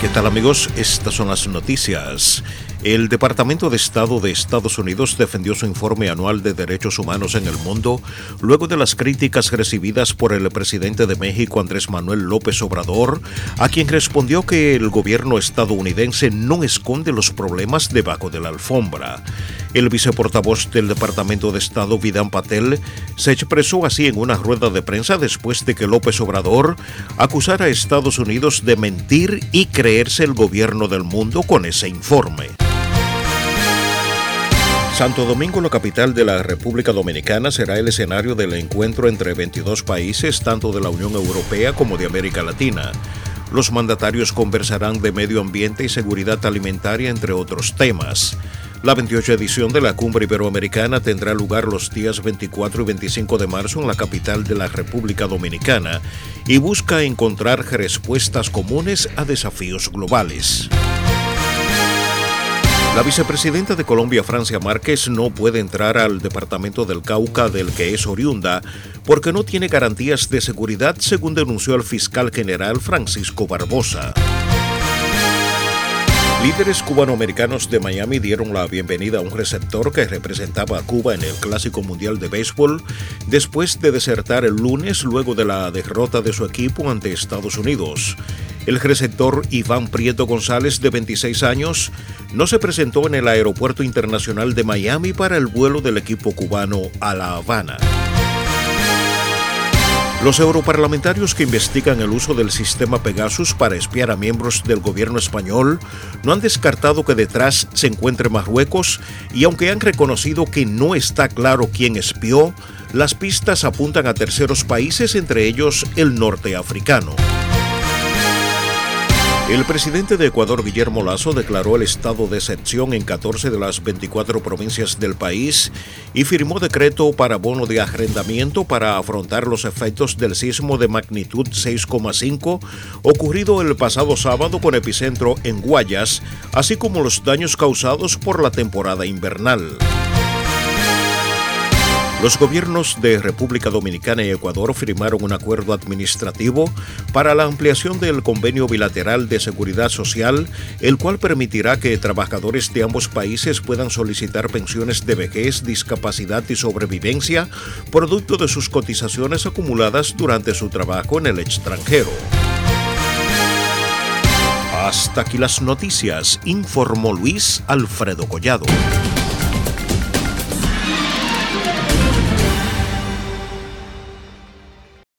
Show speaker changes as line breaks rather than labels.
¿Qué tal amigos? Estas son las noticias. El Departamento de Estado de Estados Unidos defendió su informe anual de derechos humanos en el mundo luego de las críticas recibidas por el presidente de México Andrés Manuel López Obrador, a quien respondió que el gobierno estadounidense no esconde los problemas debajo de la alfombra. El viceportavoz del Departamento de Estado, Vidán Patel, se expresó así en una rueda de prensa después de que López Obrador acusara a Estados Unidos de mentir y creerse el gobierno del mundo con ese informe. Santo Domingo, la capital de la República Dominicana, será el escenario del encuentro entre 22 países, tanto de la Unión Europea como de América Latina. Los mandatarios conversarán de medio ambiente y seguridad alimentaria, entre otros temas. La 28 edición de la Cumbre Iberoamericana tendrá lugar los días 24 y 25 de marzo en la capital de la República Dominicana y busca encontrar respuestas comunes a desafíos globales. La vicepresidenta de Colombia, Francia Márquez, no puede entrar al departamento del Cauca del que es oriunda porque no tiene garantías de seguridad, según denunció el fiscal general Francisco Barbosa. Líderes cubanoamericanos de Miami dieron la bienvenida a un receptor que representaba a Cuba en el Clásico Mundial de Béisbol después de desertar el lunes luego de la derrota de su equipo ante Estados Unidos. El receptor Iván Prieto González, de 26 años, no se presentó en el Aeropuerto Internacional de Miami para el vuelo del equipo cubano a La Habana. Los europarlamentarios que investigan el uso del sistema Pegasus para espiar a miembros del gobierno español no han descartado que detrás se encuentre Marruecos y aunque han reconocido que no está claro quién espió, las pistas apuntan a terceros países, entre ellos el norte africano. El presidente de Ecuador, Guillermo Lazo, declaró el estado de excepción en 14 de las 24 provincias del país y firmó decreto para bono de arrendamiento para afrontar los efectos del sismo de magnitud 6,5 ocurrido el pasado sábado con epicentro en Guayas, así como los daños causados por la temporada invernal. Los gobiernos de República Dominicana y Ecuador firmaron un acuerdo administrativo para la ampliación del convenio bilateral de seguridad social, el cual permitirá que trabajadores de ambos países puedan solicitar pensiones de vejez, discapacidad y sobrevivencia, producto de sus cotizaciones acumuladas durante su trabajo en el extranjero. Hasta aquí las noticias, informó Luis Alfredo Collado.